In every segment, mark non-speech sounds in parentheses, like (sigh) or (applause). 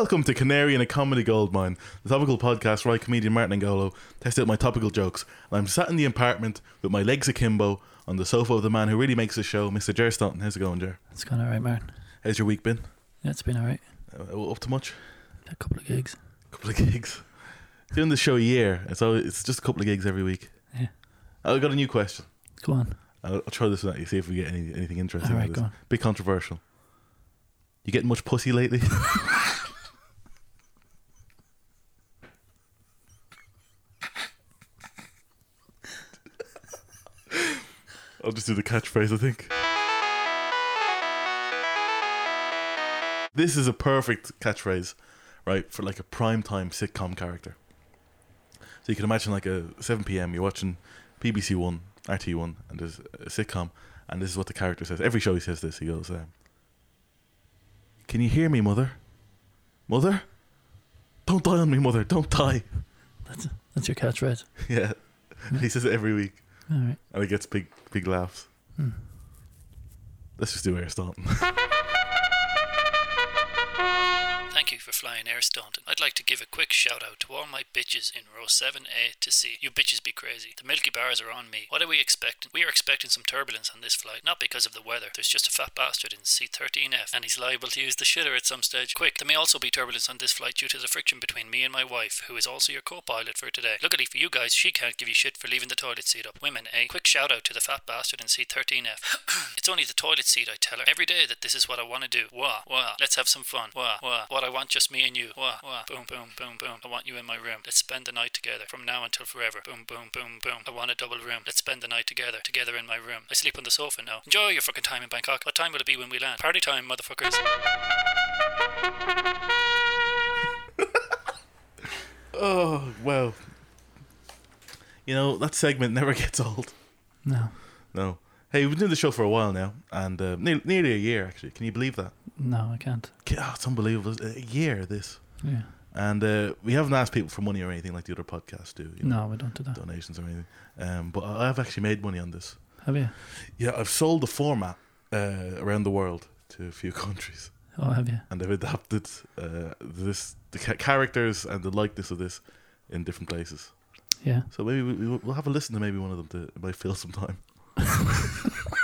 Welcome to Canary in a Comedy Goldmine, the topical podcast where I, comedian Martin Angolo, test out my topical jokes. And I'm sat in the apartment with my legs akimbo on the sofa of the man who really makes the show, Mr. Jer Staunton. How's it going, Jer? It's going alright, Martin. How's your week been? Yeah, it's been alright. Uh, up to much? A couple of gigs. A couple of (laughs) gigs. Doing the show a year, so it's just a couple of gigs every week. Yeah. I've got a new question. Go on. I'll, I'll try this one you, see if we get any, anything interesting. All out of go on. Bit controversial. You getting much pussy lately? (laughs) I'll just do the catchphrase, I think. This is a perfect catchphrase, right, for like a primetime sitcom character. So you can imagine like a 7 p.m. You're watching BBC One, RTÉ One, and there's a sitcom, and this is what the character says. Every show he says this. He goes, um, "Can you hear me, mother? Mother, don't die on me, mother. Don't die." That's that's your catchphrase. (laughs) yeah, he says it every week, Alright. and it gets big, big laughs. Hmm. Let's just do Air Staunton. (laughs) for flying Air Staunton. I'd like to give a quick shout out to all my bitches in row 7A to C. You bitches be crazy. The Milky Bars are on me. What are we expecting? We are expecting some turbulence on this flight, not because of the weather. There's just a fat bastard in C13F, and he's liable to use the shitter at some stage. Quick, there may also be turbulence on this flight due to the friction between me and my wife, who is also your co-pilot for today. Luckily for you guys, she can't give you shit for leaving the toilet seat up. Women, eh? Quick shout out to the fat bastard in C13F. (clears throat) it's only the toilet seat, I tell her every day that this is what I want to do. Wah, wah. Let's have some fun. Wah, wah. What I want, just me and you. Wah, wah. Boom, boom, boom, boom. I want you in my room. Let's spend the night together from now until forever. Boom, boom, boom, boom. I want a double room. Let's spend the night together, together in my room. I sleep on the sofa now. Enjoy your fucking time in Bangkok. What time will it be when we land? Party time, motherfuckers. (laughs) oh well, you know that segment never (laughs) gets old. No, No. Hey, we've been doing the show for a while now, and uh, nearly, nearly a year actually. Can you believe that? No, I can't. Oh, it's unbelievable. A year this. Yeah. And uh, we haven't asked people for money or anything like the other podcasts do. You know, No, we don't do that. donations or anything. Um, but I- I've actually made money on this. Have you? Yeah, I've sold the format uh, around the world to a few (laughs) countries, Oh, have you? and they've adapted uh, this the characters and the likeness of this in different places. Yeah. So maybe we, we'll have a listen to maybe one of them. To, it might fill some time. (laughs) (laughs)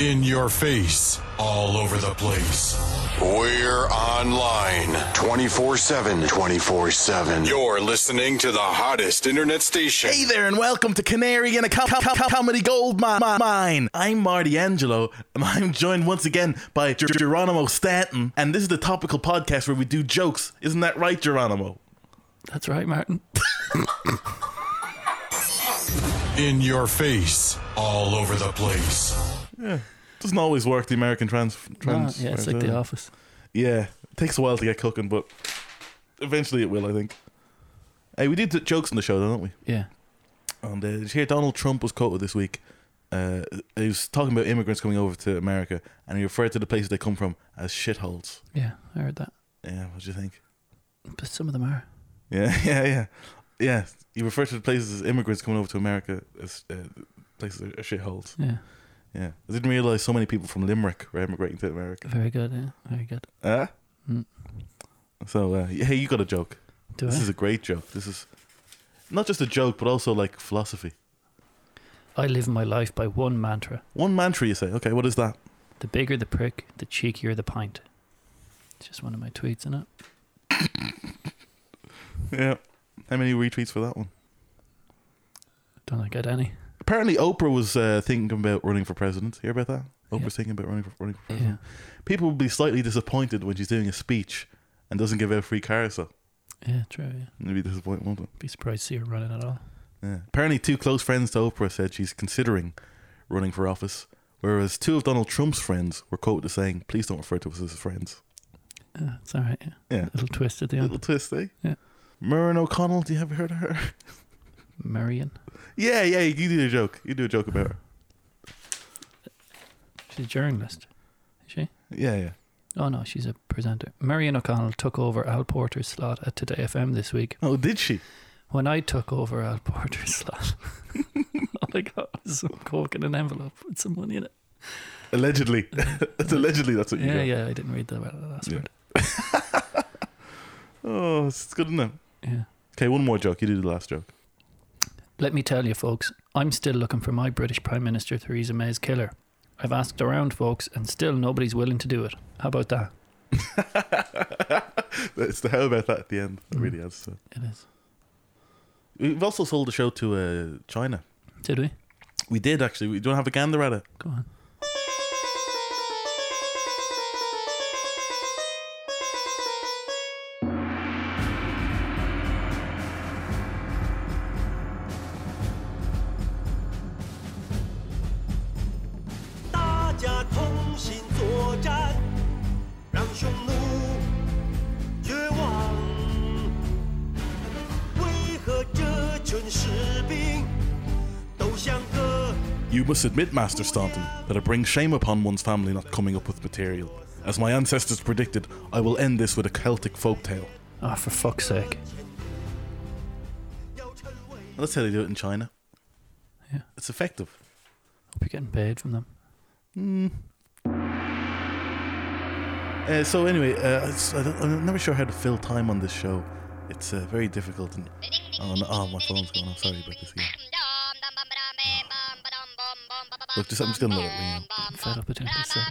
In your face, all over the place. We're online 24 7. 24 7. You're listening to the hottest internet station. Hey there, and welcome to Canary in a com- com- com- Comedy Gold mi- mi- Mine. I'm Marty Angelo, and I'm joined once again by Ger- Geronimo Stanton. And this is the topical podcast where we do jokes. Isn't that right, Geronimo? That's right, Martin. (laughs) In your face, all over the place. Doesn't always work. The American trans. Trans yeah, it's like The Office. Yeah, it takes a while to get cooking, but eventually it will. I think. Hey, we did the jokes on the show, don't we? Yeah. And uh, did you hear Donald Trump was quoted this week? Uh, he was talking about immigrants coming over to America, and he referred to the places they come from as shitholes. Yeah, I heard that. Yeah, what do you think? But some of them are. Yeah, (laughs) yeah, yeah, yeah. He referred to the places as immigrants coming over to America as uh, places are shitholes. Yeah. Yeah, I didn't realize so many people from Limerick were immigrating to America. Very good, yeah. Very good. Ah. Mm. So, uh, hey, you got a joke. Do this I? is a great joke. This is not just a joke, but also like philosophy. I live my life by one mantra. One mantra, you say. Okay, what is that? The bigger the prick, the cheekier the pint. It's just one of my tweets, isn't it? (laughs) Yeah. How many retweets for that one? Don't I get any? Apparently, Oprah was uh, thinking about running for president. Hear about that? Oprah's Yeah. thinking about running for running for Yeah. president. People will be slightly disappointed when she's doing a speech and doesn't give out free cars. So Yeah, true, yeah. maybe disappointed, won't it? Be surprised to see her running at all. Yeah. Apparently, two close friends to Oprah said she's considering running for office, whereas two of Donald Trump's friends were quoted as saying, "Please don't refer to us as friends." Yeah, it's alright, yeah. Yeah, Little twist at the end. little twist, eh? Yeah. Muireann O'Connell, do you have you heard of her? (laughs) Marion. yeah, yeah. You do a joke. You do a joke about her. She's a journalist. Is she? Yeah, yeah. Oh no, she's a presenter. Marion O'Connell took over Al Porter's slot at Today FM this week. Oh, did she? When I took over Al Porter's (laughs) slot, all I got was some coke in an envelope with some money in it. Allegedly. (laughs) that's (laughs) allegedly that's what you Yeah, got. yeah, I didn't read the last Yeah. word. Oh, it's good, isn't? Yeah. Okay, one more joke. You do the last joke. Let me tell you, folks, I'm still looking for my British Prime Minister, Theresa May's killer. I've asked around, folks, and still nobody's willing to do it. How about that? (laughs) It's the how about that at the end. That really adds to it. It is. We've also sold the show to uh, China. Did we? We did actually. We don't have a gander at it. Go on. You must admit, Master Staunton, that it brings shame upon one's family not coming up with material. As my ancestors predicted, I will end this with a Celtic folktale. Ah, oh, for fuck's sake. That's how they do it in China. Yeah. It's effective. Hope you're getting paid from them. Hmm. Uh, so anyway, uh, I am never sure how to fill time on this show. It's uh, very difficult. And- oh, no, oh, my phone's going. I'm sorry about this again. Look, just I'm just gonna let it ring. out. I'm fed up with doing this. So I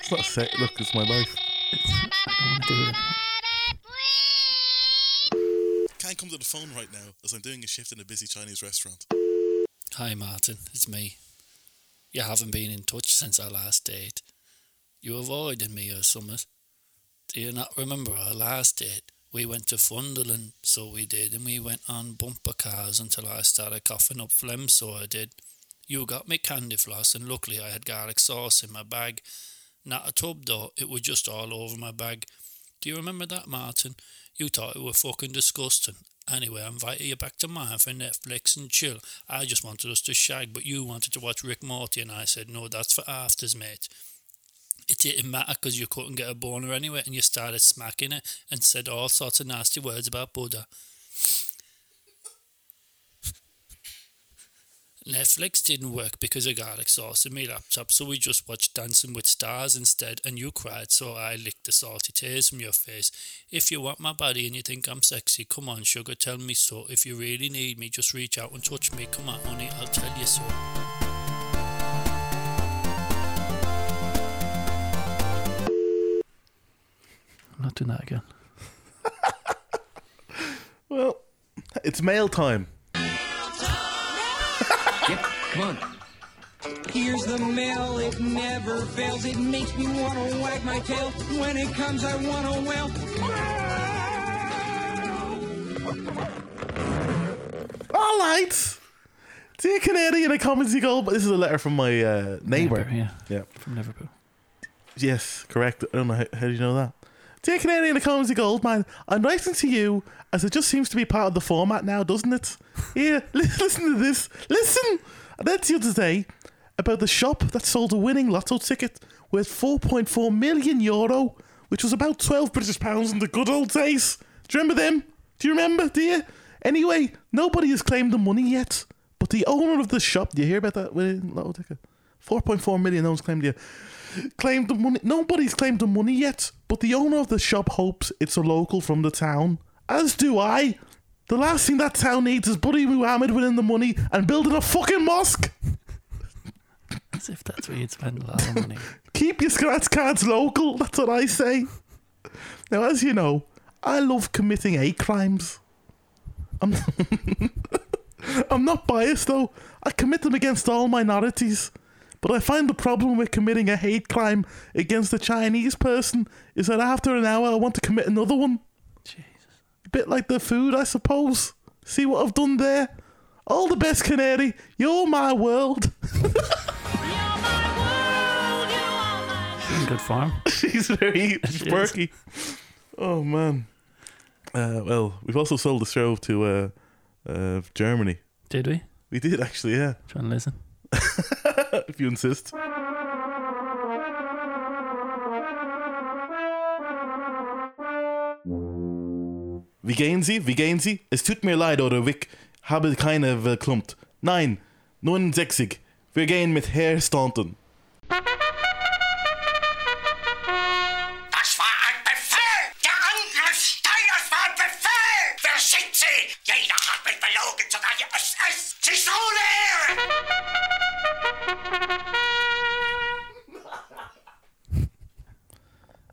It's not a sec. Look, it's my life. don't want to do it. Can't come to the phone right now as I'm doing a shift in a busy Chinese restaurant. Hi, Martin. It's me. You haven't been in touch since our last date. You avoided me or something. Do you not remember our last date? We went to Funderland, so we did, and we went on bumper cars until I started coughing up phlegm, so I did. You got me candy floss, and luckily I had garlic sauce in my bag. Not a tub though, it was just all over my bag. Do you remember that, Martin? You thought it were fucking disgusting. Anyway, I invited you back to mine for Netflix and chill. I just wanted us to shag, but you wanted to watch Rick Morty, and I said, no, that's for afters, mate. It didn't matter because you couldn't get a boner anyway, and you started smacking it and said all sorts of nasty words about Buddha. Netflix didn't work because garlic sauce in my laptop, so we just watched Dancing with Stars instead, and you cried, so I licked the salty tears from your face. If you want my body and you think I'm sexy, come on, sugar, tell me so. If you really need me, just reach out and touch me. Come on, honey, I'll tell you so. Not doing that again. (laughs) Well, it's mail time. Come on. Here's the mail, it never fails. It makes me want to wag my tail. When it comes, I want to wail. All right. Dear Canadian, a comedy gold. This is a letter from my uh, neighbour. yeah. Yeah. From Liverpool. Yes, correct. I don't know how, how do you know that. Dear Canadian Economy Gold, man, I'm writing to you as it just seems to be part of the format now, doesn't it? Here, (laughs) li- listen to this. Listen! I read to you today about the shop that sold a winning lotto ticket worth 4.4 million euro, which was about 12 British pounds in the good old days. Do you remember them? Do you remember, dear? Anyway, nobody has claimed the money yet, but the owner of the shop, do you hear about that winning lotto ticket? 4.4 million, no one's claimed yet claimed the money. Nobody's claimed the money yet, but the owner of the shop hopes it's a local from the town. As do I. The last thing that town needs is Buddy Muhammad winning the money and building a fucking mosque. As if that's where you'd spend a lot of money. (laughs) Keep your scratch cards local. That's what I say. Now, as you know, I love committing hate crimes. I'm, (laughs) I'm not biased though. I commit them against all minorities. But I find the problem with committing a hate crime against a Chinese person is that after an hour I want to commit another one. Jesus. A bit like the food, I suppose. See what I've done there? All the best, Canary. You're my world. Good farm. (laughs) She's very (laughs) She is. quirky. Oh man. Uh, well, we've also sold the show to uh, uh, Germany. Did we? We did actually, yeah. Trying to listen. (laughs) if you insist. Wie gehen Sie? Wie gehen Sie? Es tut mir leid, oder ich habe keine verklumpt. Nein, 69. Wir gehen mit Herr Staunton.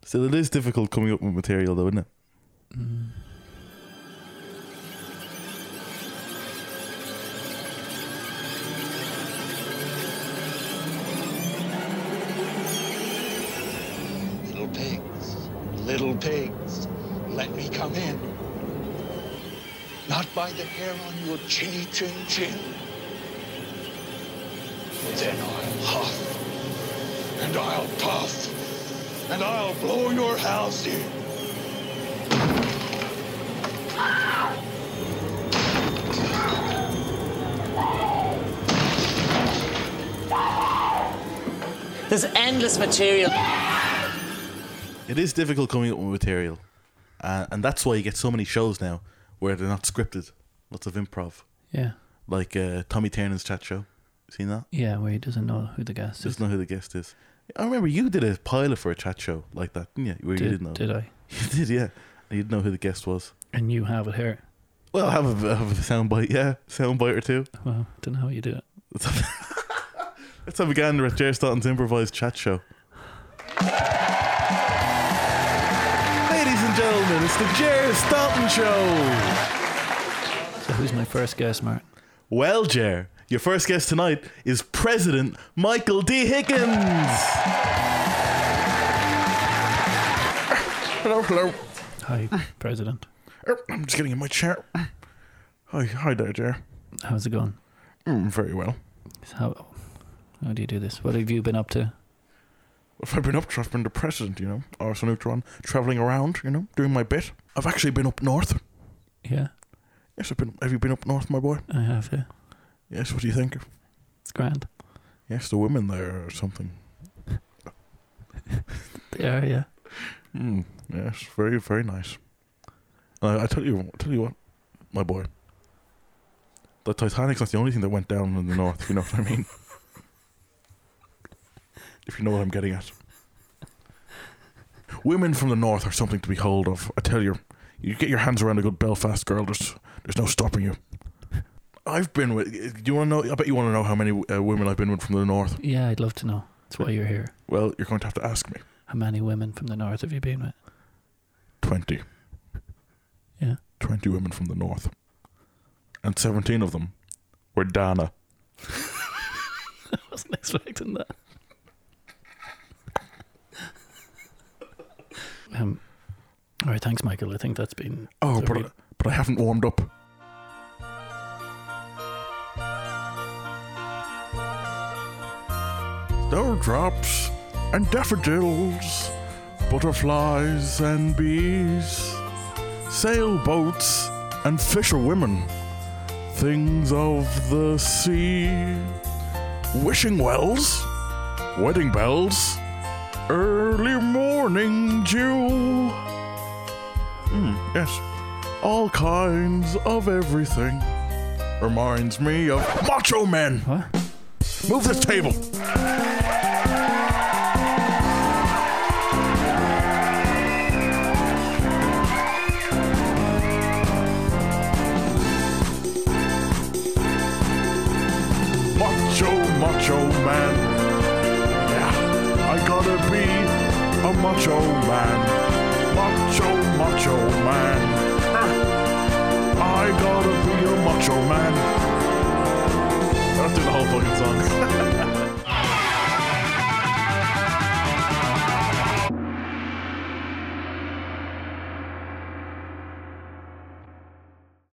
So it is difficult coming up with material, though, isn't it? Little pigs, little pigs, let me come in. Not by the hair on your chinny chin chin. Then I'll huff, and I'll puff, and I'll blow your house in. There's endless material. It is difficult coming up with material, uh, and that's why you get so many shows now where they're not scripted. Lots of improv, Yeah. like uh, Tommy Tiernan's chat show. Seen that? Yeah, where he doesn't know who the guest is. Doesn't know who the guest is. I remember you did a pilot for a chat show like that, didn't you? Where you Did, didn't know. did I? (laughs) You did, yeah. And you didn't know who the guest was. And you have it here. Well, I have a, I have a sound bite, yeah, sound bite or two. Well, don't know how you do it. Let's have a gander at Jerry Staunton's improvised chat show. Ladies and gentlemen, it's the Jerry Staunton Show. So who's my first guest, Martin? Well, Jer, your first guest tonight is President Michael D. Higgins. Hello, hello. Hi, President. I'm just getting in my chair. Hi, hi there, Jer. How's it going? Mm, very well. How how do you do this? What have you been up to? If I've been up to, I've been the president, you know, Arson Neutron, travelling around, you know, doing my bit. I've actually been up north. Yeah, Yes, I've been. Have you been up north, my boy? I have. Yeah, Yes. What do you think? it's grand. Yes, the women there or something. (laughs) They are. Yeah. Mm, yes, very, very nice. Uh, I tell you, I tell you what, my boy. The Titanic's not the only thing that went down in the north. If you know what I mean. (laughs) if you know what I'm getting at. Women from the north are something to behold of. I tell you, you get your hands around a good Belfast girl. There's, there's no stopping you. I've been with. Do you want to know? I bet you want to know how many uh, women I've been with from the north. Yeah, I'd love to know. That's why you're here. Well, you're going to have to ask me. How many women from the north have you been with? Twenty. Yeah. 20 women from the north. And 17 of them were Dana. (laughs) I wasn't expecting that. (laughs) um. All right, thanks, Michael. I think that's been. Oh, but, but I haven't warmed up. Snowdrops and daffodils, butterflies and bees, sailboats and fisherwomen, things of the sea, wishing wells, wedding bells, early morning dew. Mm, yes, all kinds of everything. Reminds me of Macho Men. What? Move this table. Macho, macho man. Yeah, I gotta be a macho man. Macho, macho man. Ah, I gotta be a macho man. That's the whole fucking song. (laughs)